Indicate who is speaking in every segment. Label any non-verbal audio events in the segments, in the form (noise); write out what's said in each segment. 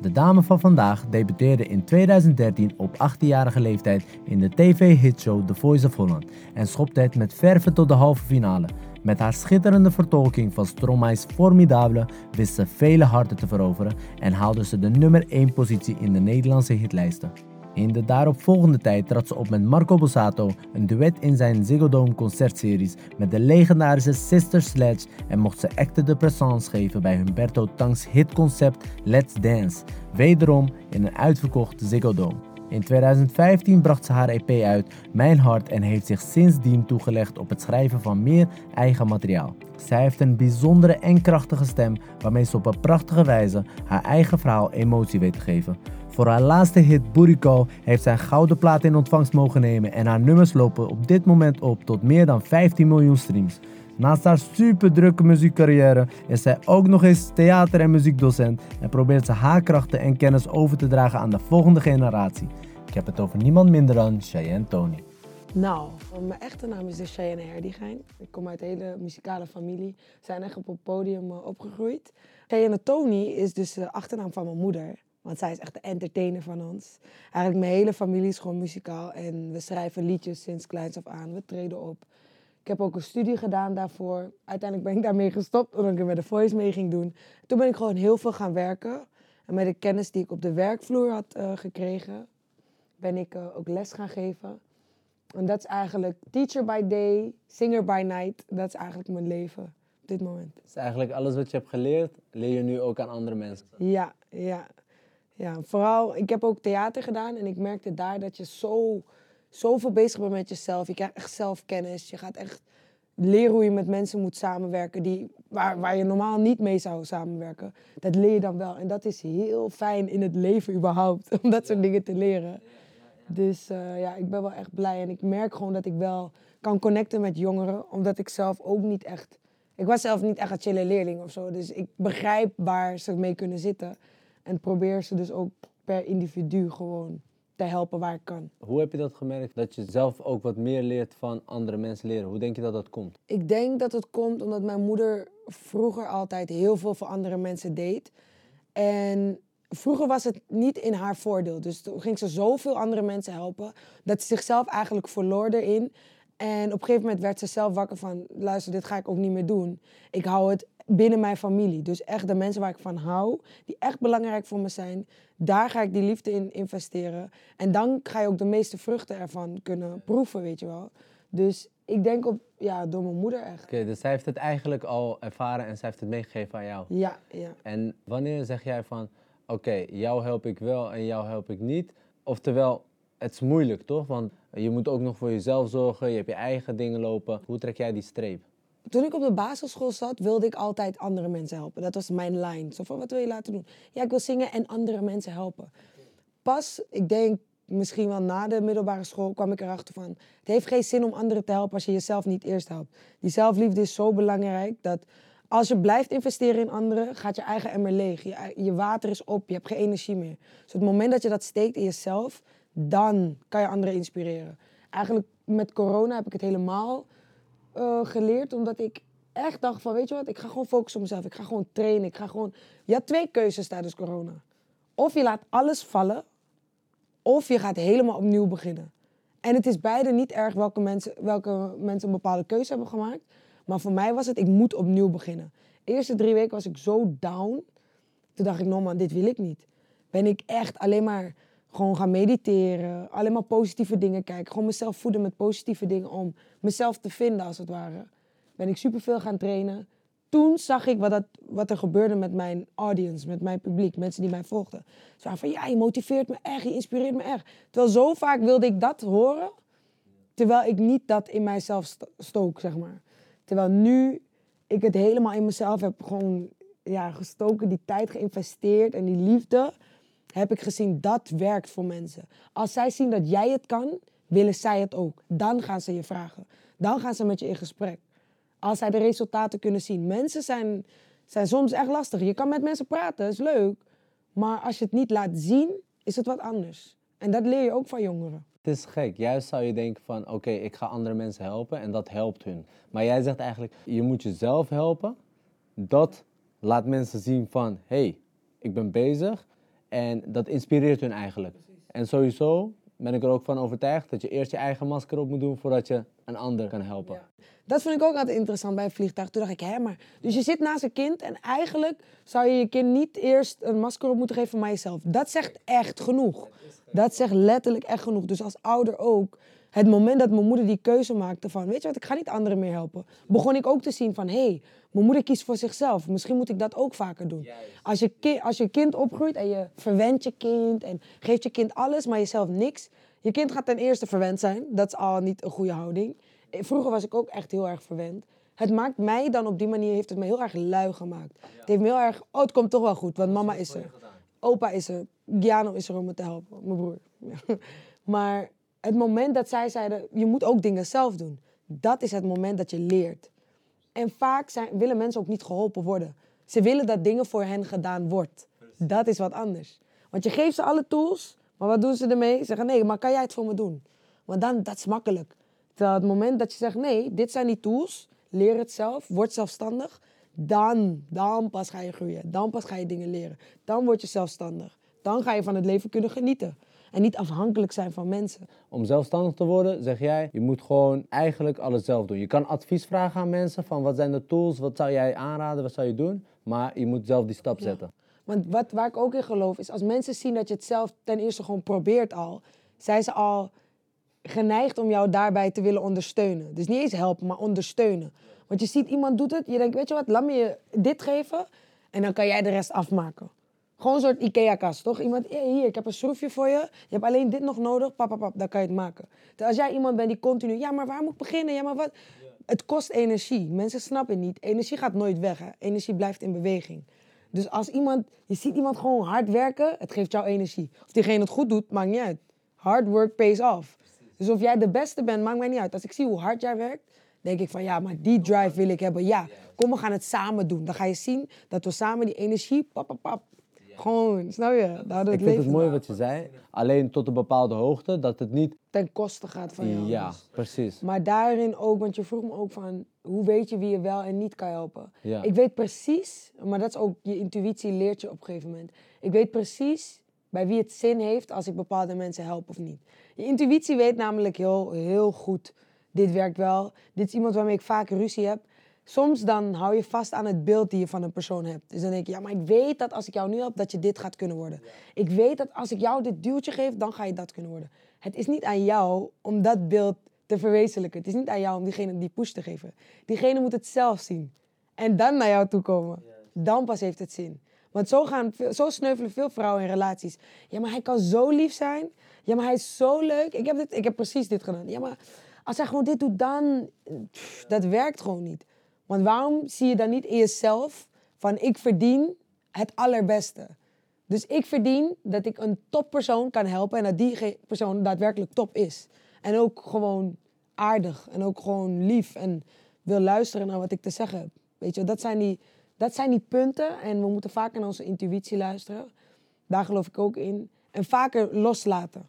Speaker 1: De dame van vandaag debuteerde in 2013 op 18-jarige leeftijd in de tv-hitshow The Voice of Holland en schopte het met verve tot de halve finale. Met haar schitterende vertolking van Stromae's Formidable wist ze vele harten te veroveren en haalde ze de nummer 1 positie in de Nederlandse hitlijsten. In de daaropvolgende tijd trad ze op met Marco Bossato, een duet in zijn Ziggo Dome concertseries met de legendarische Sister Sledge en mocht ze acte de présence geven bij Humberto Tang's hitconcept Let's Dance, wederom in een uitverkocht Ziggo Dome. In 2015 bracht ze haar EP uit, Mijn Hart, en heeft zich sindsdien toegelegd op het schrijven van meer eigen materiaal. Zij heeft een bijzondere en krachtige stem waarmee ze op een prachtige wijze haar eigen verhaal emotie weet te geven. Voor haar laatste hit Buriko heeft zij gouden plaat in ontvangst mogen nemen en haar nummers lopen op dit moment op tot meer dan 15 miljoen streams. Naast haar super drukke muziekcarrière is zij ook nog eens theater- en muziekdocent en probeert ze haar krachten en kennis over te dragen aan de volgende generatie. Ik heb het over niemand minder dan Cheyenne Tony.
Speaker 2: Nou, mijn echte naam is dus Cheyenne Herdigijn. Ik kom uit een hele muzikale familie. We zijn echt op het podium uh, opgegroeid. Cheyenne Tony is dus de achternaam van mijn moeder. Want zij is echt de entertainer van ons. Eigenlijk mijn hele familie is gewoon muzikaal. En we schrijven liedjes sinds kleins af aan. We treden op. Ik heb ook een studie gedaan daarvoor. Uiteindelijk ben ik daarmee gestopt, omdat ik met de voice mee ging doen. Toen ben ik gewoon heel veel gaan werken. En met de kennis die ik op de werkvloer had uh, gekregen, ben ik uh, ook les gaan geven. En dat is eigenlijk teacher by day, singer by night. Dat is eigenlijk mijn leven op dit moment.
Speaker 1: Dus eigenlijk alles wat je hebt geleerd, leer je nu ook aan andere mensen?
Speaker 2: Ja, ja. Ja, vooral, ik heb ook theater gedaan en ik merkte daar dat je zo, zoveel bezig bent met jezelf. Je krijgt echt zelfkennis. Je gaat echt leren hoe je met mensen moet samenwerken die, waar, waar je normaal niet mee zou samenwerken. Dat leer je dan wel. En dat is heel fijn in het leven überhaupt, (laughs) om dat soort dingen te leren. Dus uh, ja, ik ben wel echt blij. En ik merk gewoon dat ik wel kan connecten met jongeren, omdat ik zelf ook niet echt... Ik was zelf niet echt een chille leerling of zo. Dus ik begrijp waar ze mee kunnen zitten. En probeer ze dus ook per individu gewoon te helpen waar ik kan.
Speaker 1: Hoe heb je dat gemerkt? Dat je zelf ook wat meer leert van andere mensen leren. Hoe denk je dat dat komt?
Speaker 2: Ik denk dat het komt omdat mijn moeder vroeger altijd heel veel voor andere mensen deed. En vroeger was het niet in haar voordeel. Dus toen ging ze zoveel andere mensen helpen dat ze zichzelf eigenlijk verloor erin. En op een gegeven moment werd ze zelf wakker van, luister, dit ga ik ook niet meer doen. Ik hou het binnen mijn familie. Dus echt de mensen waar ik van hou, die echt belangrijk voor me zijn, daar ga ik die liefde in investeren. En dan ga je ook de meeste vruchten ervan kunnen proeven, weet je wel. Dus ik denk op, ja, door mijn moeder echt.
Speaker 1: Oké, dus zij heeft het eigenlijk al ervaren en zij heeft het meegegeven aan jou.
Speaker 2: Ja, ja.
Speaker 1: En wanneer zeg jij van, oké, jou help ik wel en jou help ik niet? Oftewel, het is moeilijk toch? Want je moet ook nog voor jezelf zorgen, je hebt je eigen dingen lopen. Hoe trek jij die streep?
Speaker 2: Toen ik op de basisschool zat, wilde ik altijd andere mensen helpen. Dat was mijn lijn. Zo van, wat wil je laten doen? Ja, ik wil zingen en andere mensen helpen. Pas, ik denk misschien wel na de middelbare school, kwam ik erachter van... Het heeft geen zin om anderen te helpen als je jezelf niet eerst helpt. Die zelfliefde is zo belangrijk dat als je blijft investeren in anderen, gaat je eigen emmer leeg. Je, je water is op, je hebt geen energie meer. Dus het moment dat je dat steekt in jezelf, dan kan je anderen inspireren. Eigenlijk met corona heb ik het helemaal uh, geleerd omdat ik echt dacht van, weet je wat, ik ga gewoon focussen op mezelf. Ik ga gewoon trainen. Ik ga gewoon... Je had twee keuzes tijdens corona. Of je laat alles vallen, of je gaat helemaal opnieuw beginnen. En het is beide niet erg welke mensen, welke mensen een bepaalde keuze hebben gemaakt. Maar voor mij was het, ik moet opnieuw beginnen. De eerste drie weken was ik zo down. Toen dacht ik, no man, dit wil ik niet. Ben ik echt alleen maar gewoon gaan mediteren. Alleen maar positieve dingen kijken. Gewoon mezelf voeden met positieve dingen om mezelf te vinden, als het ware. Ben ik superveel gaan trainen. Toen zag ik wat, dat, wat er gebeurde met mijn audience, met mijn publiek, mensen die mij volgden. Ze waren van, ja, je motiveert me echt, je inspireert me echt. Terwijl zo vaak wilde ik dat horen, terwijl ik niet dat in mijzelf stook, zeg maar. Terwijl nu ik het helemaal in mezelf heb gewoon ja, gestoken, die tijd geïnvesteerd en die liefde heb ik gezien dat werkt voor mensen. Als zij zien dat jij het kan, willen zij het ook. Dan gaan ze je vragen. Dan gaan ze met je in gesprek. Als zij de resultaten kunnen zien. Mensen zijn, zijn soms echt lastig. Je kan met mensen praten, is leuk. Maar als je het niet laat zien, is het wat anders. En dat leer je ook van jongeren.
Speaker 1: Het is gek. Juist zou je denken van, oké, ik ga andere mensen helpen en dat helpt hun. Maar jij zegt eigenlijk, je moet jezelf helpen. Dat laat mensen zien van, hé, hey, ik ben bezig En dat inspireert hun eigenlijk. En sowieso ben ik er ook van overtuigd dat je eerst je eigen masker op moet doen voordat je een ander kan helpen.
Speaker 2: Dat vond ik ook altijd interessant bij een vliegtuig. Toen dacht ik, hè, maar... Dus je zit naast een kind en eigenlijk zou je je kind niet eerst een masker op moeten geven, maar jezelf. Dat zegt echt genoeg. Dat zegt letterlijk echt genoeg. Dus als ouder ook. Het moment dat mijn moeder die keuze maakte van, weet je wat, ik ga niet anderen meer helpen. Begon ik ook te zien van, hé, hey, mijn moeder kiest voor zichzelf. Misschien moet ik dat ook vaker doen. Als je, ki- als je kind opgroeit en je verwent je kind en geeft je kind alles, maar jezelf niks. Je kind gaat ten eerste verwend zijn. Dat is al niet een goede houding. Eh, Vroeger was ik ook echt heel erg verwend. Het maakt mij dan op die manier, heeft het me heel erg lui gemaakt. Het heeft me heel erg, oh het komt toch wel goed, want mama is er. Opa is er. Giano is er om me te helpen, mijn broer. (laughs) maar het moment dat zij zeiden, je moet ook dingen zelf doen. Dat is het moment dat je leert. En vaak zijn, willen mensen ook niet geholpen worden. Ze willen dat dingen voor hen gedaan wordt. Dat is wat anders. Want je geeft ze alle tools, maar wat doen ze ermee? Ze zeggen, nee, maar kan jij het voor me doen? Want dan, dat is makkelijk. Terwijl het moment dat je zegt, nee, dit zijn die tools, leer het zelf, word zelfstandig, dan, dan pas ga je groeien. Dan pas ga je dingen leren. Dan word je zelfstandig. Dan ga je van het leven kunnen genieten. En niet afhankelijk zijn van mensen.
Speaker 1: Om zelfstandig te worden, zeg jij, je moet gewoon eigenlijk alles zelf doen. Je kan advies vragen aan mensen van wat zijn de tools, wat zou jij aanraden, wat zou je doen. Maar je moet zelf die stap zetten.
Speaker 2: Want wat, waar ik ook in geloof is, als mensen zien dat je het zelf ten eerste gewoon probeert al, zijn ze al geneigd om jou daarbij te willen ondersteunen. Dus niet eens helpen, maar ondersteunen. Want je ziet iemand doet het, je denkt, weet je wat, laat me je dit geven en dan kan jij de rest afmaken. Gewoon een soort IKEA-kast, toch? Iemand, "Hey, hier, ik heb een schroefje voor je. Je hebt alleen dit nog nodig, pap, pap, pap, dan kan je het maken. Terwijl als jij iemand bent die continu, ja, maar waar moet ik beginnen? Ja, maar wat? Het kost energie. Mensen snappen het niet. Energie gaat nooit weg, hè? Energie blijft in beweging. Dus als iemand, je ziet iemand gewoon hard werken, het geeft jou energie. Of diegene het goed doet, maakt niet uit. Hard work pays off. Dus of jij de beste bent, maakt mij niet uit. Als ik zie hoe hard jij werkt, denk ik van ja, maar die drive wil ik hebben. Ja, kom, we gaan het samen doen. Dan ga je zien dat we samen die energie, pap, pap, pap. Gewoon, snap je? Daar houdt het
Speaker 1: Ik vind het mooi wat je zei, alleen tot een bepaalde hoogte, dat het niet...
Speaker 2: ten koste gaat van jou.
Speaker 1: Ja,
Speaker 2: Dus.
Speaker 1: precies.
Speaker 2: Maar daarin ook, want je vroeg me ook van, hoe weet je wie je wel en niet kan helpen?
Speaker 1: Ja.
Speaker 2: Ik weet precies, maar dat is ook, je intuïtie leert je op een gegeven moment. Ik weet precies bij wie het zin heeft als ik bepaalde mensen help of niet. Je intuïtie weet namelijk heel, heel goed, dit werkt wel. Dit is iemand waarmee ik vaak ruzie heb. Soms dan hou je vast aan het beeld die je van een persoon hebt. Dus dan denk je, ja, maar ik weet dat als ik jou nu help, dat je dit gaat kunnen worden. Ik weet dat als ik jou dit duwtje geef, dan ga je dat kunnen worden. Het is niet aan jou om dat beeld te verwezenlijken. Het is niet aan jou om diegene die push te geven. Diegene moet het zelf zien. En dan naar jou toe komen. Dan pas heeft het zin. Want zo, gaan, zo sneuvelen veel vrouwen in relaties. Ja, maar hij kan zo lief zijn. Ja, maar hij is zo leuk. Ik heb, dit, ik heb precies dit gedaan. Ja, maar als hij gewoon dit doet, dan... Pff, dat werkt gewoon niet. Want waarom zie je dan niet in jezelf van ik verdien het allerbeste? Dus ik verdien dat ik een toppersoon kan helpen en dat die persoon daadwerkelijk top is. En ook gewoon aardig en ook gewoon lief en wil luisteren naar wat ik te zeggen heb. Weet je, dat zijn die, dat zijn die punten en we moeten vaker naar onze intuïtie luisteren. Daar geloof ik ook in. En vaker loslaten.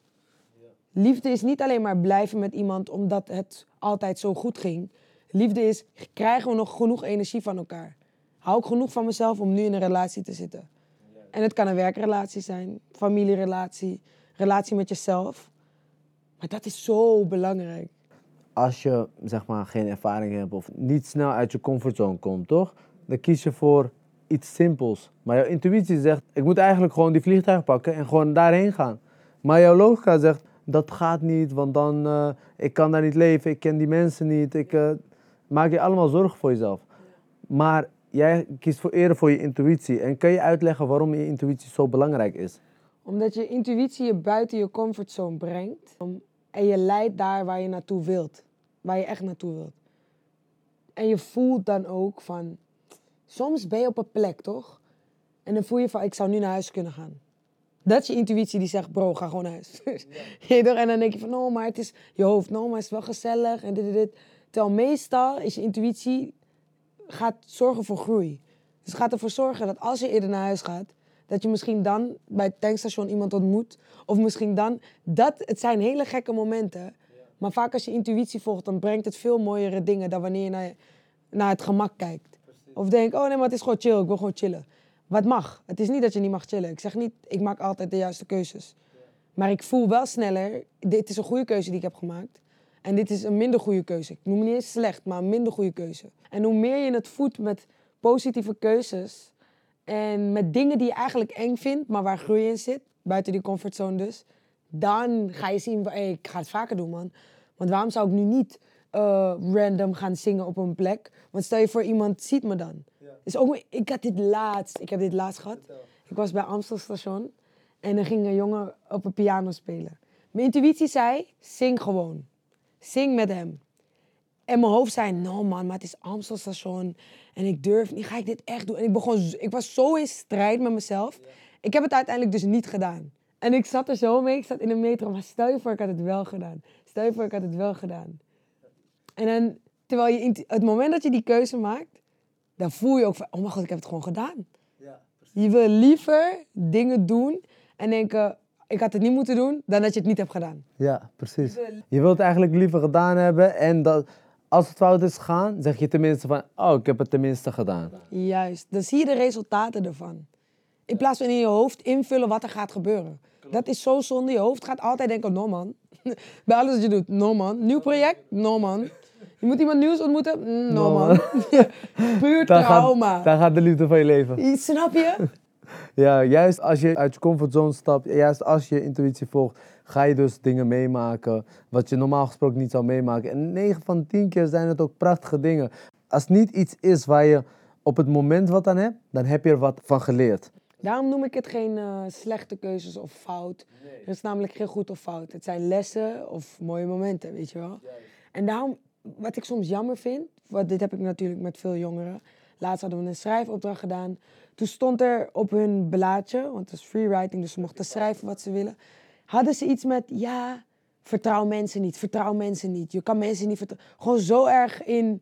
Speaker 2: Liefde is niet alleen maar blijven met iemand omdat het altijd zo goed ging. Liefde is, krijgen we nog genoeg energie van elkaar? Hou ik genoeg van mezelf om nu in een relatie te zitten? En het kan een werkrelatie zijn, familierelatie, relatie met jezelf. Maar dat is zo belangrijk.
Speaker 1: Als je zeg maar geen ervaring hebt of niet snel uit je comfortzone komt, toch? Dan kies je voor iets simpels. Maar jouw intuïtie zegt, ik moet eigenlijk gewoon die vliegtuig pakken en gewoon daarheen gaan. Maar jouw logica zegt, dat gaat niet, want dan, eh, ik kan daar niet leven, ik ken die mensen niet. Ik eh, maak je allemaal zorgen voor jezelf. Maar jij kiest voor eerder voor je intuïtie. En kan je uitleggen waarom je intuïtie zo belangrijk is?
Speaker 2: Omdat je intuïtie je buiten je comfortzone brengt. En je leidt daar waar je naartoe wilt. Waar je echt naartoe wilt. En je voelt dan ook van... Soms ben je op een plek, toch? En dan voel je van, ik zou nu naar huis kunnen gaan. Dat is je intuïtie die zegt, bro, ga gewoon naar huis. (laughs) Toch? en dan denk je van, no, maar het is je hoofd. No, maar het is wel gezellig en dit en dit. Terwijl meestal is je intuïtie gaat zorgen voor groei. Dus gaat ervoor zorgen dat als je eerder naar huis gaat, dat je misschien dan bij het tankstation iemand ontmoet. Of misschien dan, dat, het zijn hele gekke momenten. Maar vaak als je intuïtie volgt, dan brengt het veel mooiere dingen dan wanneer je naar, naar het gemak kijkt. Of denk, oh nee, maar het is gewoon chill, ik wil gewoon chillen. wat mag. Het is niet dat je niet mag chillen. Ik zeg niet, ik maak altijd de juiste keuzes. Maar ik voel wel sneller, dit is een goede keuze die ik heb gemaakt. En dit is een minder goede keuze. Ik noem het niet eens slecht, maar een minder goede keuze. En hoe meer je het voedt met positieve keuzes en met dingen die je eigenlijk eng vindt, maar waar groei in zit, buiten die comfortzone dus, dan ga je zien, hey, ik ga het vaker doen man. Want waarom zou ik nu niet uh, random gaan zingen op een plek? Want stel je voor, iemand ziet me dan. Dus ook, ik had dit laatst, ik heb dit laatst gehad. Ik was bij Amstelstation en er ging een jongen op een piano spelen. Mijn intuïtie zei, zing gewoon. Zing met hem. En mijn hoofd zei, no man, maar het is Amstelstation. En ik durf niet, ga ik dit echt doen? En ik, begon, ik was zo in strijd met mezelf. Ik heb het uiteindelijk dus niet gedaan. En ik zat er zo mee, ik zat in de metro, maar stel je voor, ik had het wel gedaan. Stel je voor, ik had het wel gedaan. En dan, terwijl je, het moment dat je die keuze maakt, dan voel je ook van, oh mijn god, ik heb het gewoon gedaan. Ja, je wil liever dingen doen en denken, ik had het niet moeten doen, dan dat je het niet hebt gedaan.
Speaker 1: Ja, precies. Je wilt het eigenlijk liever gedaan hebben en dat, als het fout is gegaan, zeg je tenminste van, oh, ik heb het tenminste gedaan.
Speaker 2: Juist, dan zie je de resultaten ervan. In plaats van in je hoofd invullen wat er gaat gebeuren. Dat is zo zonde. Je hoofd gaat altijd denken, no man. (laughs) Bij alles wat je doet, no man. Nieuw project, no man. Je moet iemand nieuws ontmoeten, mm, no, man. (laughs) Puur trauma.
Speaker 1: Gaat, daar gaat de liefde van je leven.
Speaker 2: Snap je?
Speaker 1: Ja, juist als je uit je comfortzone stapt, juist als je intuïtie volgt, ga je dus dingen meemaken wat je normaal gesproken niet zou meemaken. En 9 van 10 keer zijn het ook prachtige dingen. Als het niet iets is waar je op het moment wat aan hebt, dan heb je er wat van geleerd.
Speaker 2: Daarom noem ik het geen uh, slechte keuzes of fout. Nee. Er is namelijk geen goed of fout. Het zijn lessen of mooie momenten, weet je wel. En daarom, wat ik soms jammer vind, want dit heb ik natuurlijk met veel jongeren. Laatst hadden we een schrijfopdracht gedaan. Toen stond er op hun blaadje, want het is freewriting, dus ze mochten schrijven wat ze willen. Hadden ze iets met, ja, vertrouw mensen niet, vertrouw mensen niet. Je kan mensen niet vertrouwen. Gewoon zo erg in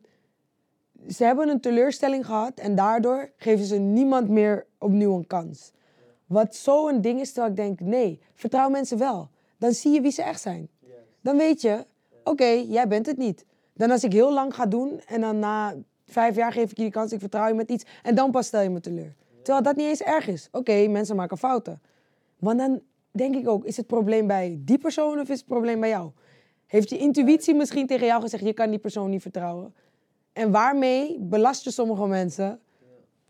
Speaker 2: ze hebben een teleurstelling gehad en daardoor geven ze niemand meer opnieuw een kans. Wat zo'n ding is, terwijl ik denk, nee, vertrouw mensen wel. Dan zie je wie ze echt zijn. Dan weet je, oké, jij bent het niet. Dan als ik heel lang ga doen en dan na vijf jaar geef ik je die kans, ik vertrouw je met iets en dan pas stel je me teleur. Terwijl dat niet eens erg is. Oké, mensen maken fouten. Want dan denk ik ook, is het probleem bij die persoon of is het probleem bij jou? Heeft je intuïtie misschien tegen jou gezegd, je kan die persoon niet vertrouwen? En waarmee belast je sommige mensen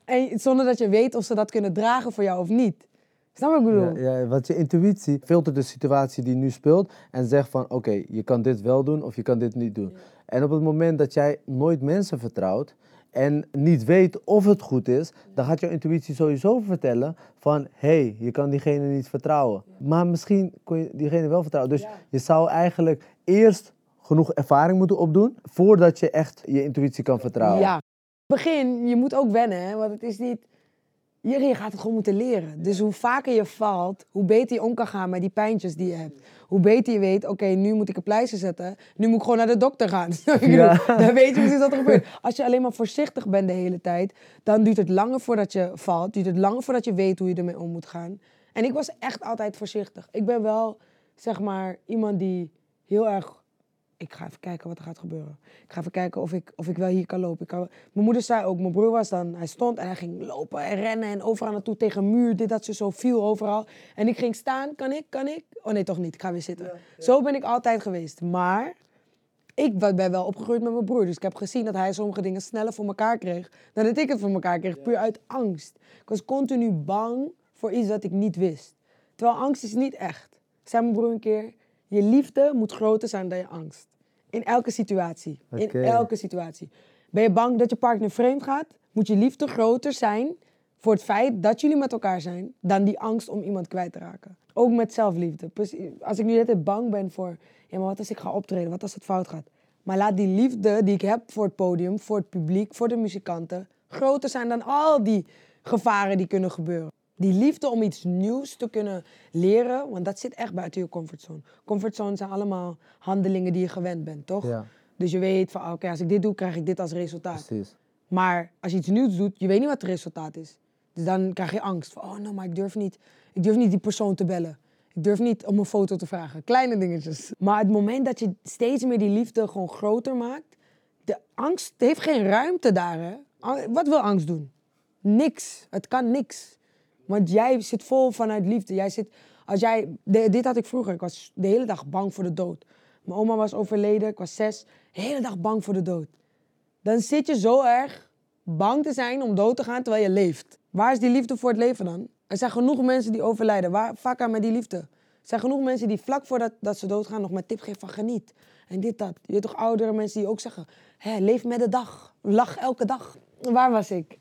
Speaker 2: en, zonder dat je weet of ze dat kunnen dragen voor jou of niet. Snap wat ik bedoel?
Speaker 1: Ja, ja, want je intuïtie filtert de situatie die nu speelt en zegt van oké, je kan dit wel doen of je kan dit niet doen. En op het moment dat jij nooit mensen vertrouwt en niet weet of het goed is, dan gaat jouw intuïtie sowieso vertellen van hé, hey, je kan diegene niet vertrouwen. Maar misschien kon je diegene wel vertrouwen. Dus je zou eigenlijk eerst genoeg ervaring moeten opdoen voordat je echt je intuïtie kan vertrouwen.
Speaker 2: Ja. Begin, je moet ook wennen, hè? want het is niet. Je gaat het gewoon moeten leren. Dus hoe vaker je valt, hoe beter je om kan gaan met die pijntjes die je hebt. Hoe beter je weet, oké, nu moet ik een pleister zetten. Nu moet ik gewoon naar de dokter gaan. (laughs) Ja. Dan weet je precies wat er gebeurt. Als je alleen maar voorzichtig bent de hele tijd, dan duurt het langer voordat je valt. Duurt het langer voordat je weet hoe je ermee om moet gaan. En ik was echt altijd voorzichtig. Ik ben wel, zeg maar, iemand die heel erg ik ga even kijken wat er gaat gebeuren. Ik ga even kijken of ik, of ik wel hier kan lopen. Ik kan... Mijn moeder zei ook, mijn broer was dan, hij stond en hij ging lopen en rennen en overal naartoe tegen een muur, dit, dat, ze zo viel overal. En ik ging staan, kan ik, kan ik? Oh nee, toch niet, ik ga weer zitten. Zo ben ik altijd geweest. Maar ik ben wel opgegroeid met mijn broer, dus ik heb gezien dat hij sommige dingen sneller voor elkaar kreeg dan dat ik het voor elkaar kreeg, puur uit angst. Ik was continu bang voor iets dat ik niet wist. Terwijl angst is niet echt. Zei mijn broer een keer, je liefde moet groter zijn dan je angst. In elke situatie. In elke situatie. Ben je bang dat je partner vreemd gaat? Moet je liefde groter zijn voor het feit dat jullie met elkaar zijn, dan die angst om iemand kwijt te raken. Ook met zelfliefde. Als ik nu net bang ben voor, ja, maar wat als ik ga optreden? Wat als het fout gaat? Maar laat die liefde die ik heb voor het podium, voor het publiek, voor de muzikanten, groter zijn dan al die gevaren die kunnen gebeuren. Die liefde om iets nieuws te kunnen leren, want dat zit echt buiten je comfortzone. Comfortzone zijn allemaal handelingen die je gewend bent, toch? Ja. Dus je weet van, oké, als ik dit doe, krijg ik dit als resultaat. Precies. Maar als je iets nieuws doet, je weet niet wat het resultaat is. Dus dan krijg je angst van, oh no, maar ik durf niet, ik durf niet die persoon te bellen. Ik durf niet om een foto te vragen. Kleine dingetjes. Maar het moment dat je steeds meer die liefde gewoon groter maakt, de angst heeft geen ruimte daar, hè? Wat wil angst doen? Niks. Het kan niks. Want jij zit vol vanuit liefde. Jij zit, als jij, dit had ik vroeger. Ik was de hele dag bang voor de dood. Mijn oma was overleden. Ik was zes. De hele dag bang voor de dood. Dan zit je zo erg bang te zijn om dood te gaan terwijl je leeft. Waar is die liefde voor het leven dan? Er zijn genoeg mensen die overlijden. Waar vaak aan met die liefde? Er zijn genoeg mensen die vlak voordat dat ze doodgaan nog met tip geven van geniet. En dit, dat. Je hebt toch oudere mensen die ook zeggen, Hé, leef met de dag. Lach elke dag. Waar was ik?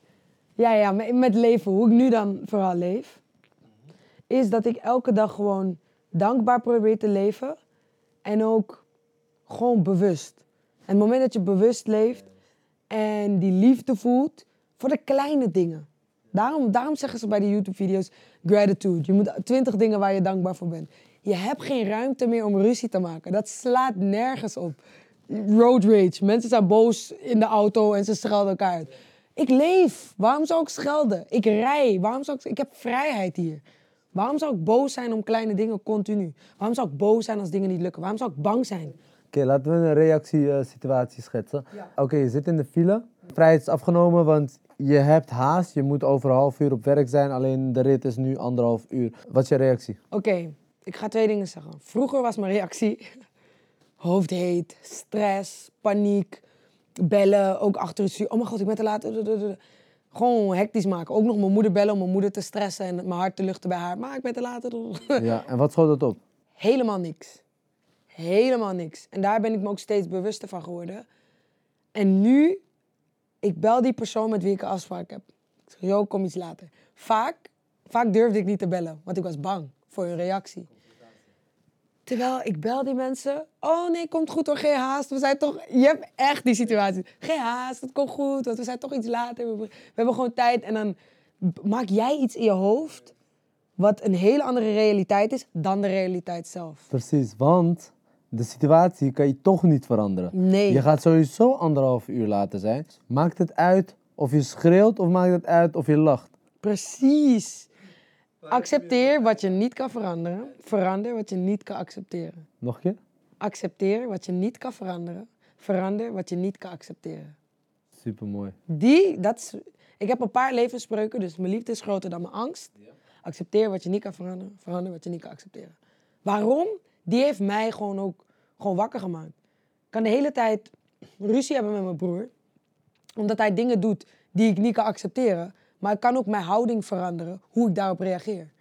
Speaker 2: Ja, ja, met leven. Hoe ik nu dan vooral leef. Is dat ik elke dag gewoon dankbaar probeer te leven. En ook gewoon bewust. En het moment dat je bewust leeft en die liefde voelt voor de kleine dingen. Daarom, daarom zeggen ze bij die YouTube-video's gratitude. Je moet twintig dingen waar je dankbaar voor bent. Je hebt geen ruimte meer om ruzie te maken. Dat slaat nergens op. Road rage. Mensen zijn boos in de auto en ze schelden elkaar uit. Ik leef. Waarom zou ik schelden? Ik rij. Waarom zou ik... Ik heb vrijheid hier. Waarom zou ik boos zijn om kleine dingen continu? Waarom zou ik boos zijn als dingen niet lukken? Waarom zou ik bang zijn?
Speaker 1: Oké, laten we een reactiesituatie schetsen. Oké, je zit in de file. Vrijheid is afgenomen, want je hebt haast. Je moet over een half uur op werk zijn. Alleen de rit is nu anderhalf uur. Wat is je reactie?
Speaker 2: Oké, ik ga twee dingen zeggen. Vroeger was mijn reactie (laughs) hoofdheet, stress, paniek, bellen, ook achter het stuur. Oh mijn god, ik ben te laat. Gewoon hectisch maken. Ook nog mijn moeder bellen om mijn moeder te stressen en mijn hart te luchten bij haar. Maar ik ben te laat. (laughs)
Speaker 1: Ja, en wat schoot dat op?
Speaker 2: Helemaal niks. Helemaal niks. En daar ben ik me ook steeds bewuster van geworden. En nu, ik bel die persoon met wie ik een afspraak heb. Ik zeg, yo, kom iets later. Vaak, vaak durfde ik niet te bellen, want ik was bang voor hun reactie. Terwijl ik bel die mensen. Oh nee, komt goed hoor, geen haast. We zijn toch. Je hebt echt die situatie. Geen haast, het komt goed, want we zijn toch iets later. We, hebben gewoon tijd. En dan maak jij iets in je hoofd. wat een hele andere realiteit is dan de realiteit zelf.
Speaker 1: Precies, want de situatie kan je toch niet veranderen.
Speaker 2: Nee.
Speaker 1: Je gaat sowieso anderhalf uur later zijn. Maakt het uit of je schreeuwt of maakt het uit of je lacht?
Speaker 2: Precies. Accepteer wat je niet kan veranderen. Verander wat je niet kan accepteren.
Speaker 1: Nog een keer?
Speaker 2: Accepteer wat je niet kan veranderen. Verander wat je niet kan accepteren.
Speaker 1: Supermooi.
Speaker 2: Die, dat is, ik heb een paar levensspreuken, dus mijn liefde is groter dan mijn angst. Accepteer wat je niet kan veranderen, verander wat je niet kan accepteren. Waarom? Die heeft mij gewoon ook gewoon wakker gemaakt. Ik kan de hele tijd ruzie hebben met mijn broer, omdat hij dingen doet die ik niet kan accepteren. Maar ik kan ook mijn houding veranderen, hoe ik daarop reageer.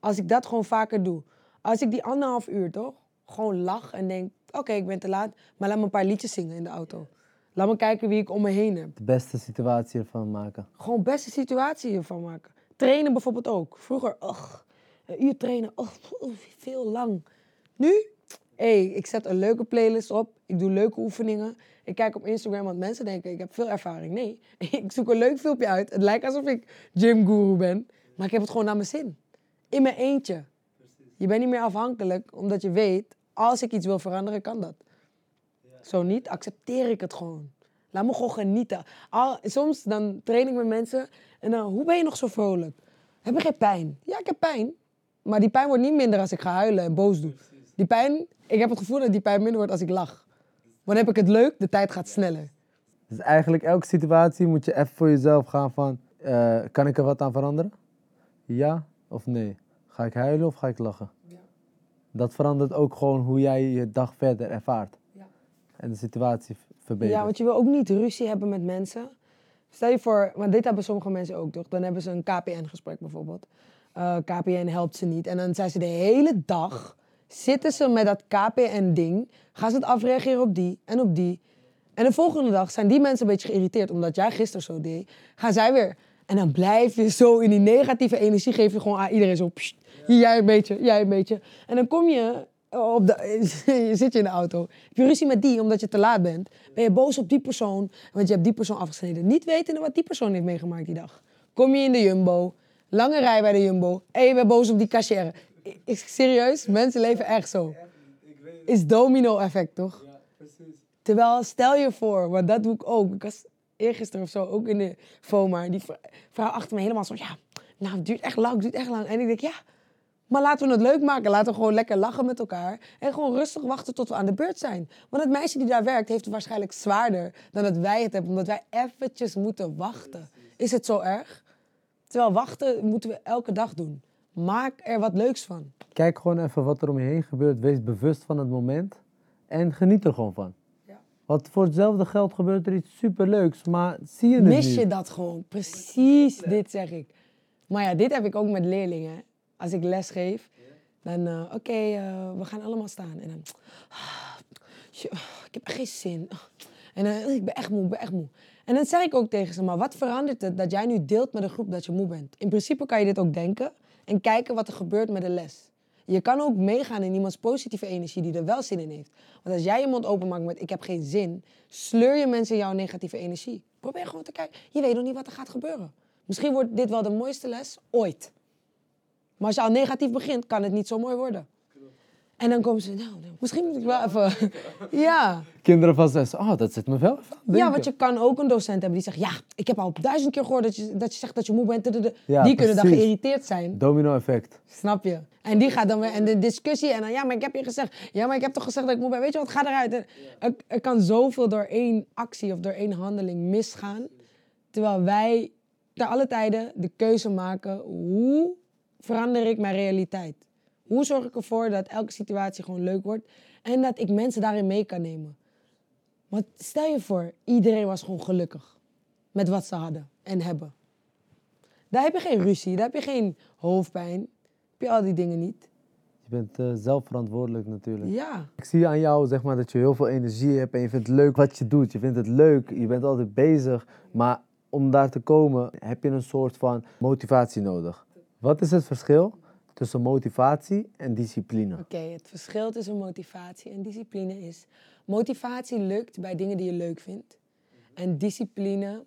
Speaker 2: Als ik dat gewoon vaker doe. Als ik die anderhalf uur toch gewoon lach en denk, oké, ik ben te laat, maar laat me een paar liedjes zingen in de auto. Laat me kijken wie ik om me heen heb.
Speaker 1: De beste situatie ervan maken.
Speaker 2: Gewoon beste situatie hiervan maken. Trainen bijvoorbeeld ook. Vroeger, ugh, een uur trainen, ugh, veel lang. Nu, hey, ik zet een leuke playlist op. Ik doe leuke oefeningen. Ik kijk op Instagram, want mensen denken, ik heb veel ervaring. Nee, (laughs) ik zoek een leuk filmpje uit. Het lijkt alsof ik gymguru ben, maar ik heb het gewoon naar mijn zin. In mijn eentje. Je bent niet meer afhankelijk, omdat je weet, als ik iets wil veranderen, kan dat. Zo niet, accepteer ik het gewoon. Laat me gewoon genieten. Al, soms dan train ik met mensen en dan, hoe ben je nog zo vrolijk? Heb je geen pijn? Ja, ik heb pijn. Maar die pijn wordt niet minder als ik ga huilen en boos doe. Die pijn, ik heb het gevoel dat die pijn minder wordt als ik lach. Dan heb ik het leuk, de tijd gaat sneller.
Speaker 1: Dus eigenlijk elke situatie moet je even voor jezelf gaan van, eh, kan ik er wat aan veranderen? Ja of nee? Ga ik huilen of ga ik lachen? Dat verandert ook gewoon hoe jij je dag verder ervaart.
Speaker 2: Ja.
Speaker 1: En de situatie verbetert.
Speaker 2: Ja, want je wil ook niet ruzie hebben met mensen. Stel je voor, want dit hebben sommige mensen ook toch? Dan hebben ze een KPN-gesprek bijvoorbeeld. Eh, KPN helpt ze niet. En dan zijn ze de hele dag, zitten ze met dat KPN-ding, gaan ze het afreageren op die en op die. En de volgende dag zijn die mensen een beetje geïrriteerd omdat jij gisteren zo deed. Gaan zij weer. En dan blijf je zo in die negatieve energie, geef je gewoon aan iedereen zo. pssst, jij een beetje, jij een beetje. En dan kom je op de, (laughs) je zit je in de auto. Heb je ruzie met die omdat je te laat bent. Ben je boos op die persoon, want je hebt die persoon afgesneden. Niet wetende wat die persoon heeft meegemaakt die dag. Kom je in de Jumbo, lange rij bij de Jumbo. En je bent boos op die cashier. Is serieus? Mensen leven echt zo. Is domino-effect, toch? Terwijl, stel je voor, want dat doe ik ook. Ik was eergisteren of zo ook in de FOMA. Die vrou- vrouw achter me helemaal zo, ja, nou, het duurt echt lang, het duurt echt lang. En ik denk, ja, maar laten we het leuk maken. Laten we gewoon lekker lachen met elkaar. En gewoon rustig wachten tot we aan de beurt zijn. Want het meisje die daar werkt, heeft het waarschijnlijk zwaarder dan dat wij het hebben. Omdat wij eventjes moeten wachten. is het zo erg? Terwijl wachten moeten we elke dag doen. Maak er wat leuks van.
Speaker 1: Kijk gewoon even wat er om je heen gebeurt. Wees bewust van het moment. En geniet er gewoon van.
Speaker 2: Ja.
Speaker 1: Want voor hetzelfde geld gebeurt er iets superleuks, maar zie je het
Speaker 2: Mis
Speaker 1: niet.
Speaker 2: je dat gewoon? Precies dit zeg ik. Maar ja, dit heb ik ook met leerlingen. Als ik les geef, dan eh, oké, eh, we gaan allemaal staan. En dan, ah, ik heb echt geen zin. En dan, ik ben echt moe, ik ben echt moe. En dan zeg ik ook tegen ze, maar wat verandert het dat jij nu deelt met een groep dat je moe bent? In principe kan je dit ook denken en kijken wat er gebeurt met de les. Je kan ook meegaan in iemands positieve energie die er wel zin in heeft. Want als jij je mond openmaakt met ik heb geen zin, sleur je mensen jouw negatieve energie. Probeer gewoon te kijken. Je weet nog niet wat er gaat gebeuren. Misschien wordt dit wel de mooiste les ooit. Maar als je al negatief begint, kan het niet zo mooi worden. En dan komen ze, nou, nou, misschien moet ik wel even... Ja.
Speaker 1: Kinderen van zes, oh, dat zit me wel even het
Speaker 2: ja, want je kan ook een docent hebben die zegt... Ja, ik heb al duizend keer gehoord dat je, dat je zegt dat je moe bent. tududu."
Speaker 1: Ja,
Speaker 2: die kunnen dan geïrriteerd zijn.
Speaker 1: Domino effect.
Speaker 2: Snap je? En die gaat dan weer, en de discussie, en dan, ja, maar ik heb je gezegd, ja, maar ik heb toch gezegd dat ik moe ben. Weet je wat, ga eruit. En Er, er kan zoveel door één actie of door één handeling misgaan. Terwijl wij ter alle tijden de keuze maken, hoe verander ik mijn realiteit? Hoe zorg ik ervoor dat elke situatie gewoon leuk wordt en dat ik mensen daarin mee kan nemen? Want stel je voor, iedereen was gewoon gelukkig met wat ze hadden en hebben. Daar heb je geen ruzie, daar heb je geen hoofdpijn, heb je al die dingen niet.
Speaker 1: Je bent eh, zelf verantwoordelijk natuurlijk.
Speaker 2: Ja,
Speaker 1: Ik zie aan jou zeg maar, dat je heel veel energie hebt en je vindt het leuk wat je doet. Je vindt het leuk, je bent altijd bezig. Maar om daar te komen heb je een soort van motivatie nodig. Wat is het verschil tussen motivatie en discipline?
Speaker 2: oké. Het verschil tussen motivatie en discipline is... Motivatie lukt bij dingen die je leuk vindt. En discipline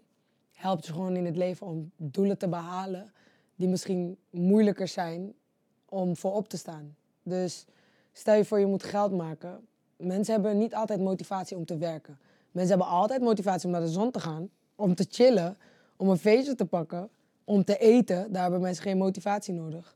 Speaker 2: helpt je gewoon in het leven om doelen te behalen... die misschien moeilijker zijn om voor op te staan. Dus stel je voor je moet geld maken. Mensen hebben niet altijd motivatie om te werken. Mensen hebben altijd motivatie om naar de zon te gaan, om te chillen, om een feestje te pakken, om te eten. Daar hebben mensen geen motivatie nodig.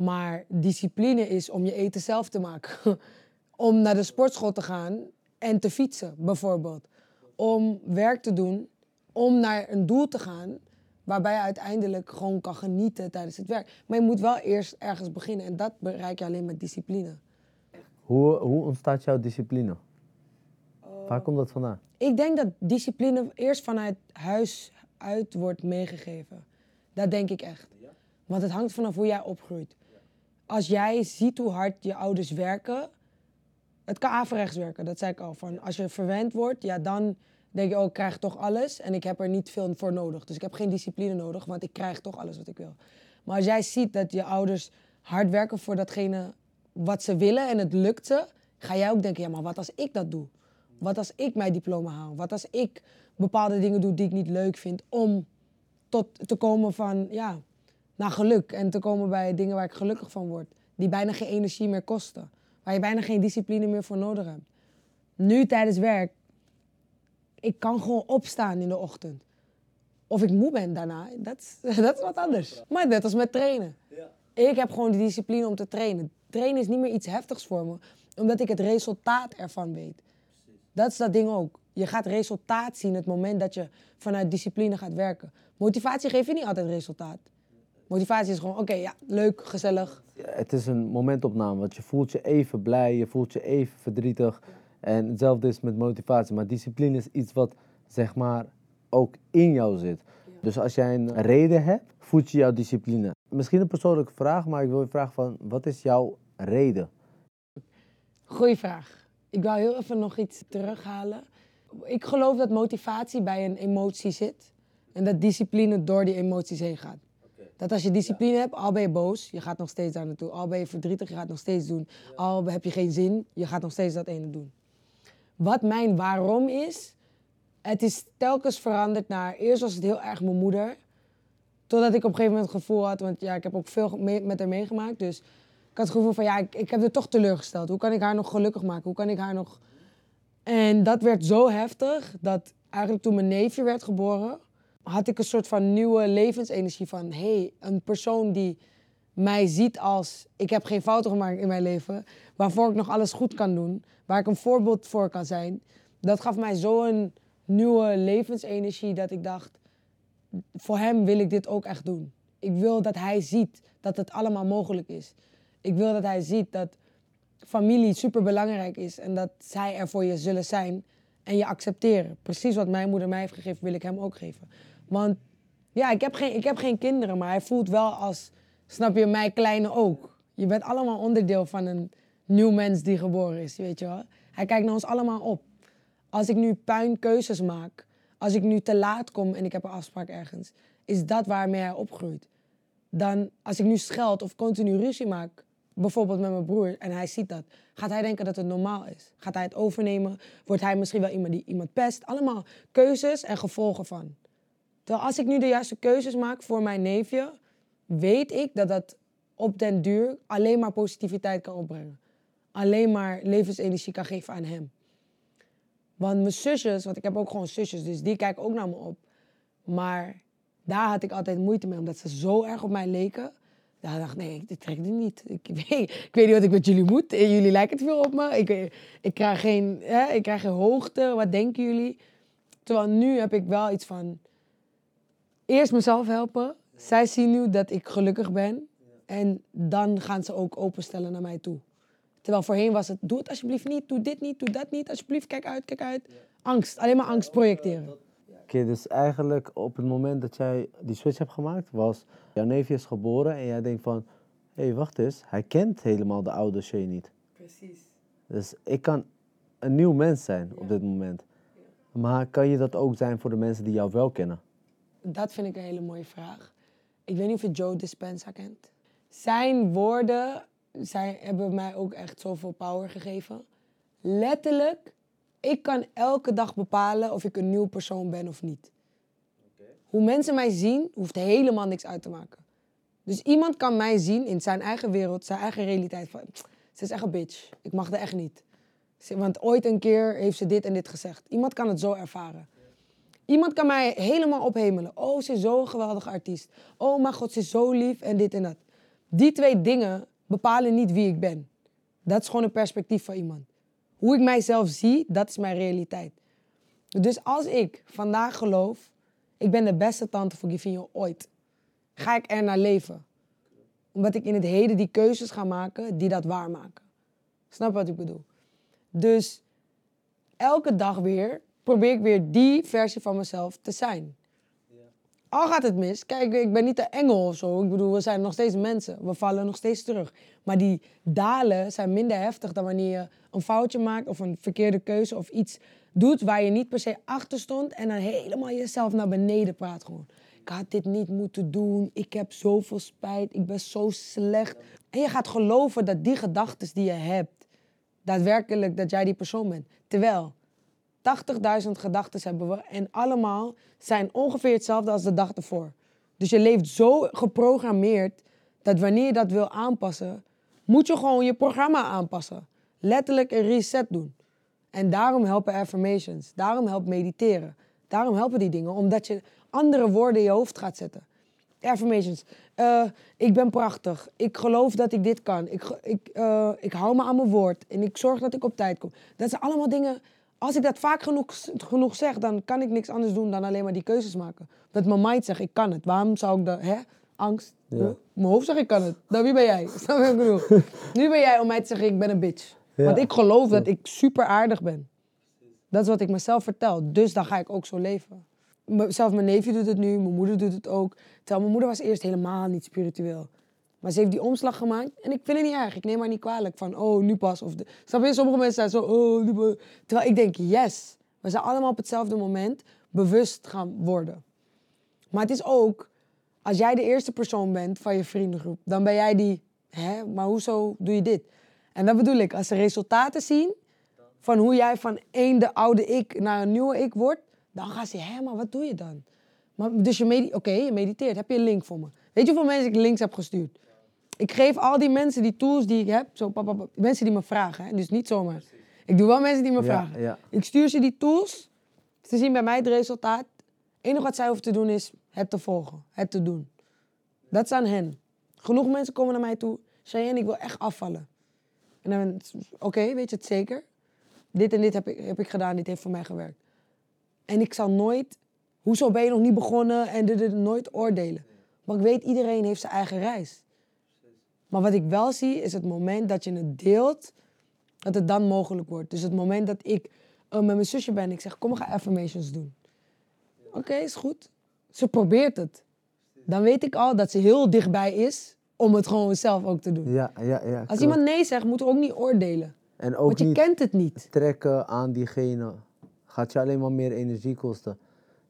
Speaker 2: Maar discipline is om je eten zelf te maken. (laughs) om naar de sportschool te gaan en te fietsen, bijvoorbeeld. Om werk te doen, om naar een doel te gaan waarbij je uiteindelijk gewoon kan genieten tijdens het werk. Maar je moet wel eerst ergens beginnen en dat bereik je alleen met discipline.
Speaker 1: Hoe, hoe ontstaat jouw discipline? Waar komt dat vandaan?
Speaker 2: Ik denk dat discipline eerst vanuit huis uit wordt meegegeven. Dat denk ik echt. Want het hangt vanaf hoe jij opgroeit. Als jij ziet hoe hard je ouders werken, het kan averechts werken, dat zei ik al. Van als je verwend wordt, ja, dan denk je, oh, ik krijg toch alles en ik heb er niet veel voor nodig. Dus ik heb geen discipline nodig, want ik krijg toch alles wat ik wil. Maar als jij ziet dat je ouders hard werken voor datgene wat ze willen en het lukt ze, ga jij ook denken, ja, maar wat als ik dat doe? Wat als ik mijn diploma haal? Wat als ik bepaalde dingen doe die ik niet leuk vind om tot te komen van, ja, naar geluk en te komen bij dingen waar ik gelukkig van word. Die bijna geen energie meer kosten. Waar je bijna geen discipline meer voor nodig hebt. Nu tijdens werk, ik kan gewoon opstaan in de ochtend. Of ik moe ben daarna, dat is, (laughs) dat is wat anders. Maar net als met trainen. Ik heb gewoon de discipline om te trainen. Trainen is niet meer iets heftigs voor me, omdat ik het resultaat ervan weet. Dat is dat ding ook. Je gaat resultaat zien het moment dat je vanuit discipline gaat werken. Motivatie geeft je niet altijd resultaat. Motivatie is gewoon, oké, ja, leuk, gezellig.
Speaker 1: Het is een momentopname, want je voelt je even blij, je voelt je even verdrietig. En hetzelfde is met motivatie. Maar discipline is iets wat, zeg maar, ook in jou zit. Dus als jij een reden hebt, voed je jouw discipline. Misschien een persoonlijke vraag, maar ik wil je vragen van, wat is jouw reden?
Speaker 2: Goeie vraag. Ik wil heel even nog iets terughalen. Ik geloof dat motivatie bij een emotie zit. En dat discipline door die emoties heen gaat. Dat als je discipline hebt, al ben je boos, je gaat nog steeds daar naartoe. Al ben je verdrietig, je gaat nog steeds doen. Al heb je geen zin, je gaat nog steeds dat ene doen. Wat mijn waarom is, het is telkens veranderd naar... Eerst was het heel erg mijn moeder. Totdat ik op een gegeven moment het gevoel had, want ja, ik heb ook veel met haar meegemaakt. Dus ik had het gevoel van, ja, ik, ik heb haar toch teleurgesteld. Hoe kan ik haar nog gelukkig maken? Hoe kan ik haar nog... En dat werd zo heftig, dat eigenlijk toen mijn neefje werd geboren... had ik een soort van nieuwe levensenergie van... hé, hey, een persoon die mij ziet als... ik heb geen fouten gemaakt in mijn leven... waarvoor ik nog alles goed kan doen... waar ik een voorbeeld voor kan zijn... dat gaf mij zo'n nieuwe levensenergie dat ik dacht... voor hem wil ik dit ook echt doen. Ik wil dat hij ziet dat het allemaal mogelijk is. Ik wil dat hij ziet dat familie super belangrijk is en dat zij er voor je zullen zijn en je accepteren. Precies wat mijn moeder mij heeft gegeven, wil ik hem ook geven. Want ja, ik heb geen, ik heb geen kinderen, maar hij voelt wel als, snap je, mij kleine ook. Je bent allemaal onderdeel van een nieuw mens die geboren is, weet je wel. Hij kijkt naar ons allemaal op. Als ik nu puinkeuzes maak, als ik nu te laat kom en ik heb een afspraak ergens, is dat waarmee hij opgroeit. Dan als ik nu scheld of continu ruzie maak, bijvoorbeeld met mijn broer, en hij ziet dat, gaat hij denken dat het normaal is. Gaat hij het overnemen? Wordt hij misschien wel iemand die iemand pest? Allemaal keuzes en gevolgen van. Terwijl als ik nu de juiste keuzes maak voor mijn neefje, weet ik dat dat op den duur alleen maar positiviteit kan opbrengen. Alleen maar levensenergie kan geven aan hem. Want mijn zusjes, want ik heb ook gewoon zusjes, dus die kijken ook naar me op. Maar daar had ik altijd moeite mee, omdat ze zo erg op mij leken. Daar dacht ik, nee, dit trekt het niet. Ik (laughs) weet, ik weet niet wat ik met jullie moet. En jullie lijken te veel op me. Ik, ik, krijg geen, hè, ik krijg geen hoogte. Wat denken jullie? Terwijl nu heb ik wel iets van... Eerst mezelf helpen. Zij zien nu dat ik gelukkig ben. En dan gaan ze ook openstellen naar mij toe. Terwijl voorheen was het, doe het alsjeblieft niet, doe dit niet, doe dat niet, alsjeblieft, kijk uit, kijk uit. Angst, alleen maar angst projecteren.
Speaker 1: Oké, dus eigenlijk op het moment dat jij die switch hebt gemaakt, was jouw neefje is geboren en jij denkt van, hé, hey, wacht eens, hij kent helemaal de oude Shay niet.
Speaker 2: Precies.
Speaker 1: Dus ik kan een nieuw mens zijn op dit moment. Maar kan je dat ook zijn voor de mensen die jou wel kennen?
Speaker 2: Dat vind ik een hele mooie vraag. Ik weet niet of je Joe Dispenza kent. Zijn woorden zij hebben mij ook echt zoveel power gegeven. Letterlijk, ik kan elke dag bepalen of ik een nieuw persoon ben of niet. Hoe mensen mij zien, hoeft helemaal niks uit te maken. Dus iemand kan mij zien in zijn eigen wereld, zijn eigen realiteit. Van, ze is echt een bitch. Ik mag dat echt niet. Want ooit een keer heeft ze dit en dit gezegd. Iemand kan het zo ervaren. Iemand kan mij helemaal ophemelen. Oh, ze is zo'n geweldige artiest. Oh, mijn god, ze is zo lief en dit en dat. Die twee dingen bepalen niet wie ik ben. Dat is gewoon een perspectief van iemand. Hoe ik mijzelf zie, dat is mijn realiteit. Dus als ik vandaag geloof, ik ben de beste tante voor Givinho ooit, ga ik er naar leven. Omdat ik in het heden die keuzes ga maken die dat waarmaken. Snap wat ik bedoel? Dus elke dag weer probeer ik weer die versie van mezelf te zijn. Al gaat het mis. Kijk, ik ben niet de engel of zo. Ik bedoel, we zijn nog steeds mensen. We vallen nog steeds terug. Maar die dalen zijn minder heftig dan wanneer je een foutje maakt of een verkeerde keuze of iets doet waar je niet per se achter stond en dan helemaal jezelf naar beneden praat gewoon. Ik had dit niet moeten doen. Ik heb zoveel spijt. Ik ben zo slecht. En je gaat geloven dat die gedachten die je hebt, daadwerkelijk dat jij die persoon bent. Terwijl 80.000 gedachten hebben we en allemaal zijn ongeveer hetzelfde als de dag ervoor. Dus je leeft zo geprogrammeerd dat wanneer je dat wil aanpassen, moet je gewoon je programma aanpassen. Letterlijk een reset doen. En daarom helpen affirmations, daarom helpt mediteren. Daarom helpen die dingen, omdat je andere woorden in je hoofd gaat zetten. Affirmations. Uh, ik ben prachtig. Ik geloof dat ik dit kan. Ik, ik, uh, ik hou me aan mijn woord. En ik zorg dat ik op tijd kom. Dat zijn allemaal dingen als ik dat vaak genoeg, genoeg zeg, dan kan ik niks anders doen dan alleen maar die keuzes maken. Dat mijn mind zegt, ik kan het. Waarom zou ik dat, hè? Angst. Ja. Mijn hoofd zegt, ik kan het. Nou, wie ben jij? (laughs) Snap je wat ik bedoel? (laughs) nu ben jij om mij te zeggen, ik ben een bitch. Want ik geloof dat ik super aardig ben. Dat is wat ik mezelf vertel. Dus dan ga ik ook zo leven. Zelfs mijn neefje doet het nu, mijn moeder doet het ook. Terwijl mijn moeder was eerst helemaal niet spiritueel. Maar ze heeft die omslag gemaakt en ik vind het niet erg. Ik neem haar niet kwalijk van, oh, nu pas. Of de... Snap je? Sommige mensen zijn zo, oh. Terwijl ik denk, yes, we zijn allemaal op hetzelfde moment bewust gaan worden. Maar het is ook, als jij de eerste persoon bent van je vriendengroep, dan ben jij die, hè, maar hoezo doe je dit? En dat bedoel ik, als ze resultaten zien van hoe jij van één de oude ik naar een nieuwe ik wordt, dan gaan ze, hé, maar wat doe je dan? Maar, dus je, mediteert, oké, je mediteert, heb je een link voor me? Weet je hoeveel mensen ik links heb gestuurd? Ik geef al die mensen die tools die ik heb, zo, mensen die me vragen. Hè? Dus niet zomaar. Ik doe wel mensen die me vragen. Ik stuur ze die tools. Ze zien bij mij het resultaat. Het enige wat zij hoeven te doen is het te volgen, het te doen. Dat is aan hen. Genoeg mensen komen naar mij toe. Cheyenne, ik wil echt afvallen. En dan, oké, weet je het zeker? Dit en dit heb ik, heb ik gedaan, dit heeft voor mij gewerkt. En ik zal nooit hoezo ben je nog niet begonnen en dit, dit, nooit oordelen. Maar ik weet, iedereen heeft zijn eigen reis. Maar wat ik wel zie, is het moment dat je het deelt, dat het dan mogelijk wordt. Dus het moment dat ik eh, met mijn zusje ben, ik zeg, kom, we gaan affirmations doen. Oké, is goed. Ze probeert het. Dan weet ik al dat ze heel dichtbij is om het gewoon zelf ook te doen.
Speaker 1: Ja, ja, ja.
Speaker 2: Als iemand nee zegt, moet er ook niet oordelen.
Speaker 1: En ook
Speaker 2: Want je
Speaker 1: niet
Speaker 2: kent het niet.
Speaker 1: trekken aan diegene gaat je alleen maar meer energie kosten.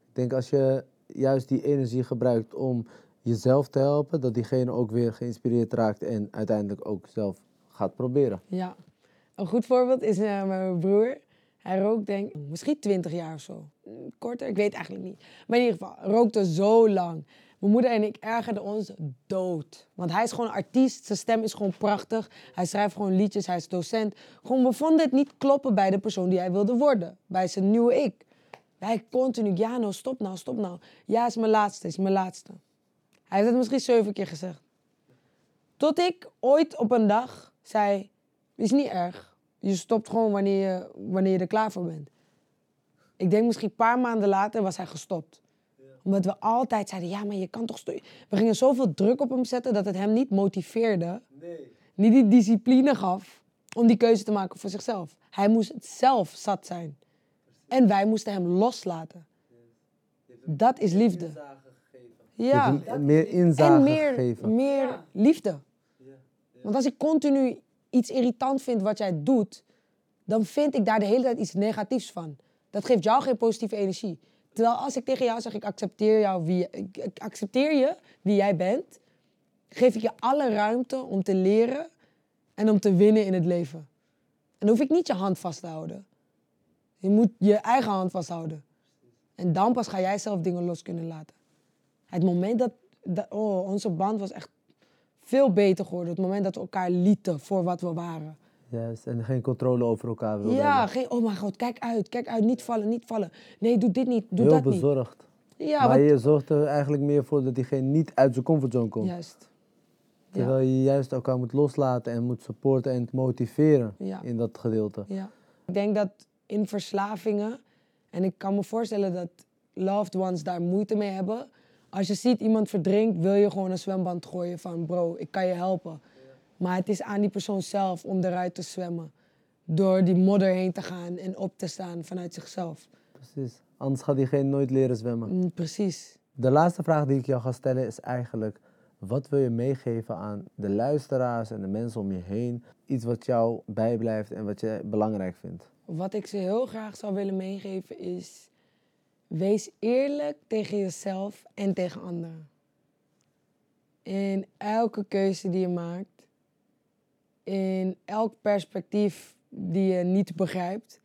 Speaker 1: Ik denk als je juist die energie gebruikt om jezelf te helpen, dat diegene ook weer geïnspireerd raakt en uiteindelijk ook zelf gaat proberen.
Speaker 2: Ja. Een goed voorbeeld is eh, mijn broer. Hij rookt denk misschien 20 jaar of zo. Korter, ik weet eigenlijk niet. Maar in ieder geval, rookte zo lang. Mijn moeder en ik ergerden ons dood. Want hij is gewoon artiest, zijn stem is gewoon prachtig. Hij schrijft gewoon liedjes, hij is docent. Gewoon, we vonden het niet kloppen bij de persoon die hij wilde worden. Bij zijn nieuwe ik. Wij continu, ja nou, stop nou, stop nou. Ja, is mijn laatste, is mijn laatste. Hij heeft het misschien zeven keer gezegd. Tot ik ooit op een dag zei, is niet erg. Je stopt gewoon wanneer je, wanneer je er klaar voor bent. Ik denk misschien een paar maanden later was hij gestopt. Omdat we altijd zeiden, ja, maar je kan toch... sto-" We gingen zoveel druk op hem zetten dat het hem niet motiveerde. Niet die discipline gaf om die keuze te maken voor zichzelf. Hij moest het zelf zat zijn. En wij moesten hem loslaten. Dat is liefde. Ja.
Speaker 1: meer inzage
Speaker 2: En meer, meer liefde. Want als ik continu iets irritant vind wat jij doet, dan vind ik daar de hele tijd iets negatiefs van. Dat geeft jou geen positieve energie. Terwijl als ik tegen jou zeg, ik accepteer, jou wie, ik, ik accepteer je wie jij bent, geef ik je alle ruimte om te leren en om te winnen in het leven. En dan hoef ik niet je hand vast te houden. Je moet je eigen hand vasthouden. En dan pas ga jij zelf dingen los kunnen laten. Het moment dat, dat oh, onze band was echt veel beter geworden. Het moment dat we elkaar lieten voor wat we waren.
Speaker 1: Juist, en geen controle over elkaar wilde
Speaker 2: Ja,
Speaker 1: hebben.
Speaker 2: geen, oh mijn god, kijk uit, kijk uit, niet vallen, niet vallen. Nee, doe dit niet, doe
Speaker 1: Heel
Speaker 2: dat
Speaker 1: bezorgd.
Speaker 2: niet. Ja,
Speaker 1: maar je zorgt er eigenlijk meer voor dat diegene niet uit zijn comfortzone komt.
Speaker 2: juist.
Speaker 1: Terwijl je juist elkaar moet loslaten en moet supporten en motiveren
Speaker 2: Ja.
Speaker 1: in dat gedeelte.
Speaker 2: Ja. Ik denk dat in verslavingen, en ik kan me voorstellen dat loved ones daar moeite mee hebben. Als je ziet iemand verdrinkt, wil je gewoon een zwemband gooien van bro, ik kan je helpen. Maar het is aan die persoon zelf om eruit te zwemmen. Door die modder heen te gaan en op te staan vanuit zichzelf.
Speaker 1: Precies. Anders gaat diegene nooit leren zwemmen.
Speaker 2: Mm, precies.
Speaker 1: De laatste vraag die ik jou ga stellen is eigenlijk: wat wil je meegeven aan de luisteraars en de mensen om je heen? Iets wat jou bijblijft en wat je belangrijk vindt.
Speaker 2: Wat ik ze heel graag zou willen meegeven is... Wees eerlijk tegen jezelf en tegen anderen. In elke keuze die je maakt. In elk perspectief die je niet begrijpt.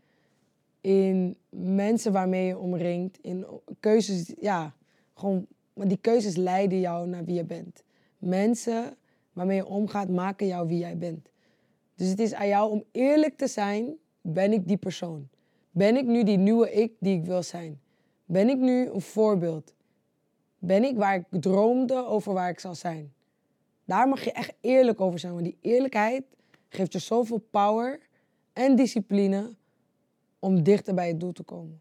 Speaker 2: In mensen waarmee je omringt. In keuzes, ja, gewoon... Maar die keuzes leiden jou naar wie je bent. Mensen waarmee je omgaat maken jou wie jij bent. Dus het is aan jou om eerlijk te zijn, ben ik die persoon? Ben ik nu die nieuwe ik die ik wil zijn? Ben ik nu een voorbeeld? Ben ik waar ik droomde over waar ik zal zijn? Daar mag je echt eerlijk over zijn, want die eerlijkheid geeft je zoveel power en discipline om dichter bij het doel te komen.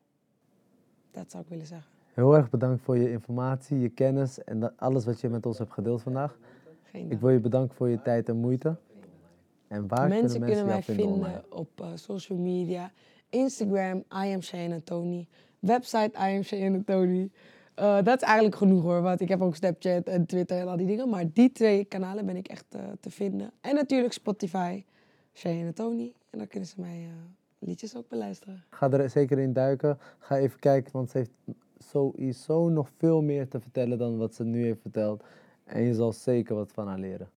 Speaker 2: Dat zou ik willen zeggen.
Speaker 1: Heel erg bedankt voor je informatie, je kennis en alles wat je met ons hebt gedeeld vandaag.
Speaker 2: Geen
Speaker 1: Ik wil je bedanken voor je tijd en moeite. En waar
Speaker 2: Mensen
Speaker 1: kunnen mensen
Speaker 2: kunnen mij
Speaker 1: vinden,
Speaker 2: op eh, social media. Instagram, I am Cheyenne Tony. Website, I am Cheyenne Tony. Eh, dat is eigenlijk genoeg hoor, want ik heb ook Snapchat en Twitter en al die dingen. Maar die twee kanalen ben ik echt eh, te vinden. En natuurlijk Spotify, Cheyenne Tony. En dan kunnen ze mij eh, liedjes ook beluisteren.
Speaker 1: Ga er zeker in duiken. Ga even kijken, want ze heeft sowieso nog veel meer te vertellen dan wat ze nu heeft verteld. En je zal zeker wat van haar leren.